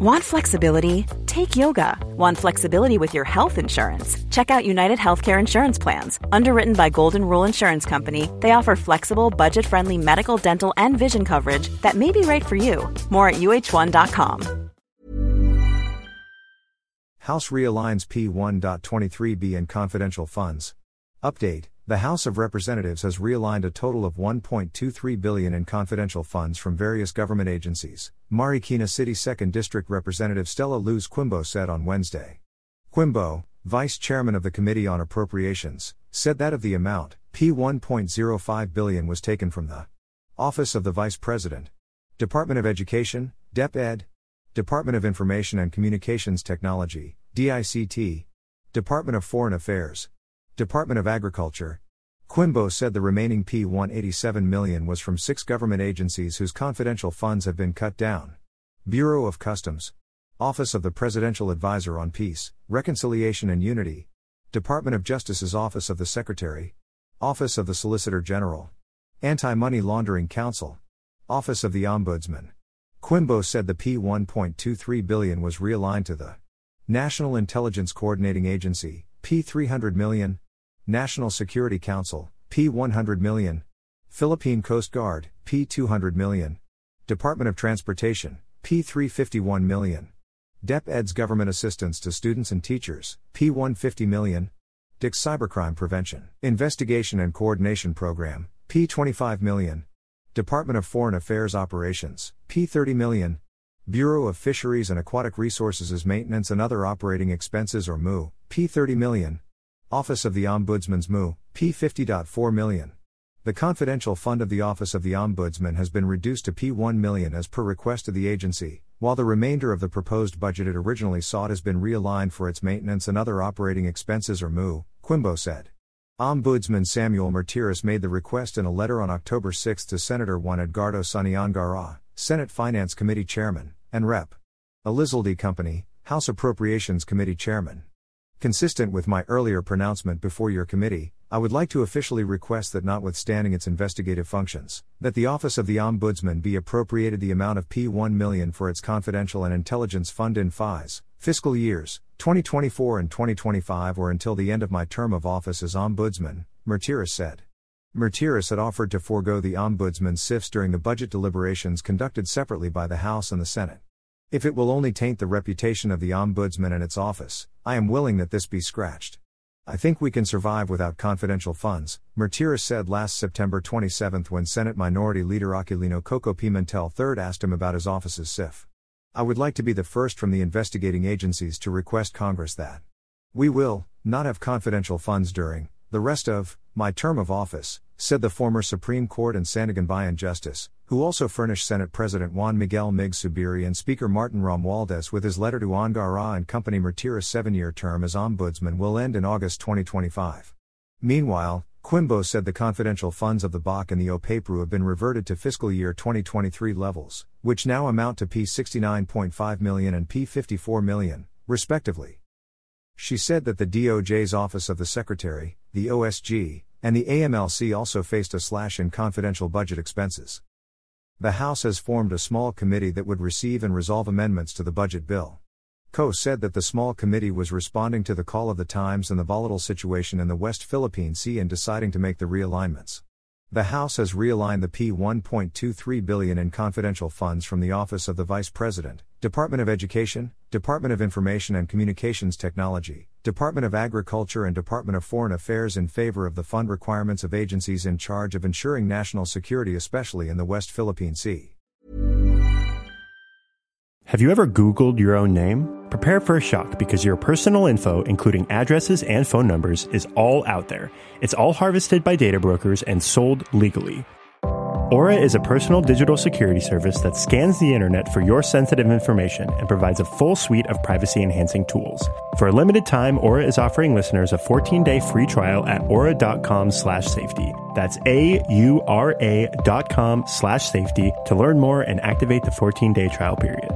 Want flexibility? Take yoga. Want flexibility with your health insurance? Check out United Healthcare Insurance Plans. Underwritten by Golden Rule Insurance Company, they offer flexible, budget friendly medical, dental, and vision coverage that may be right for you. More at uh1.com. House realigns P1.23B and confidential funds. Update the House of Representatives has realigned a total of 1.23 billion in confidential funds from various government agencies, Marikina City 2nd District Representative Stella Luz Quimbo said on Wednesday. Quimbo, Vice Chairman of the Committee on Appropriations, said that of the amount, P1.05 billion was taken from the Office of the Vice President, Department of Education, DepEd, Department of Information and Communications Technology, DICT, Department of Foreign Affairs, Department of Agriculture. Quimbo said the remaining P187 million was from six government agencies whose confidential funds have been cut down. Bureau of Customs, Office of the Presidential Advisor on Peace, Reconciliation and Unity, Department of Justice's Office of the Secretary, Office of the Solicitor General, Anti Money Laundering Council, Office of the Ombudsman. Quimbo said the P1.23 billion was realigned to the National Intelligence Coordinating Agency, P300 million, National Security Council, P 100 million. Philippine Coast Guard, P 200 million. Department of Transportation, P 351 million. DepEd's Government Assistance to Students and Teachers, P 150 million. DICT's Cybercrime Prevention, Investigation and Coordination Program, P 25 million. Department of Foreign Affairs Operations, P 30 million. Bureau of Fisheries and Aquatic Resources Maintenance and Other Operating Expenses or MOOE, P 30 million. Office of the Ombudsman's MOOE, P 50.4 million. The confidential fund of the Office of the Ombudsman has been reduced to P1 million as per request of the agency, while the remainder of the proposed budget it originally sought has been realigned for its maintenance and other operating expenses or MOOE, Quimbo said. Ombudsman Samuel Martires made the request in a letter on October 6 to Senator Juan Edgardo Sonny Angara, Senate Finance Committee Chairman, and Rep. Elizaldy Co, House Appropriations Committee Chairman. Consistent with my earlier pronouncement before your committee, I would like to officially request that notwithstanding its investigative functions, that the Office of the Ombudsman be appropriated the amount of P1 million for its confidential and intelligence fund in FIS, fiscal years 2024 and 2025 or until the end of my term of office as Ombudsman, Martires said. Martires had offered to forego the Ombudsman's SIFs during the budget deliberations conducted separately by the House and the Senate. If it will only taint the reputation of the Ombudsman and its office, I am willing that this be scratched. I think we can survive without confidential funds, Martires said last September 27 when Senate Minority Leader Aquilino Coco Pimentel III asked him about his office's SIF. I would like to be the first from the investigating agencies to request Congress that we will not have confidential funds during the rest of my term of office, said the former Supreme Court and Sandiganbayan Justice, who also furnished Senate President Juan Miguel Mig Zubiri and Speaker Martin Romualdez with his letter to Angara and Co Martires' seven year term as Ombudsman will end in August 2025. Meanwhile, Quimbo said the confidential funds of the BOC and the OPAPRU have been reverted to fiscal year 2023 levels, which now amount to P69.5 million and P54 million, respectively. She said that the DOJ's Office of the Secretary, the OSG, and the AMLC also faced a slash in confidential budget expenses. The House has formed a small committee that would receive and resolve amendments to the budget bill. Co said that the small committee was responding to the call of the times and the volatile situation in the West Philippine Sea and deciding to make the realignments. The House has realigned the P1.23 billion in confidential funds from the Office of the Vice President, Department of Education, Department of Information and Communications Technology, Department of Agriculture and Department of Foreign Affairs in favor of the fund requirements of agencies in charge of ensuring national security especially in the West Philippine Sea. Have you ever Googled your own name? Prepare for a shock because your personal info, including addresses and phone numbers, is all out there. It's all harvested by data brokers and sold legally. Aura is a personal digital security service that scans the internet for your sensitive information and provides a full suite of privacy enhancing tools. For a limited time, Aura is offering listeners a 14-day free trial at aura.com slash safety. That's A-U-R-A dot com slash safety to learn more and activate the 14-day trial period.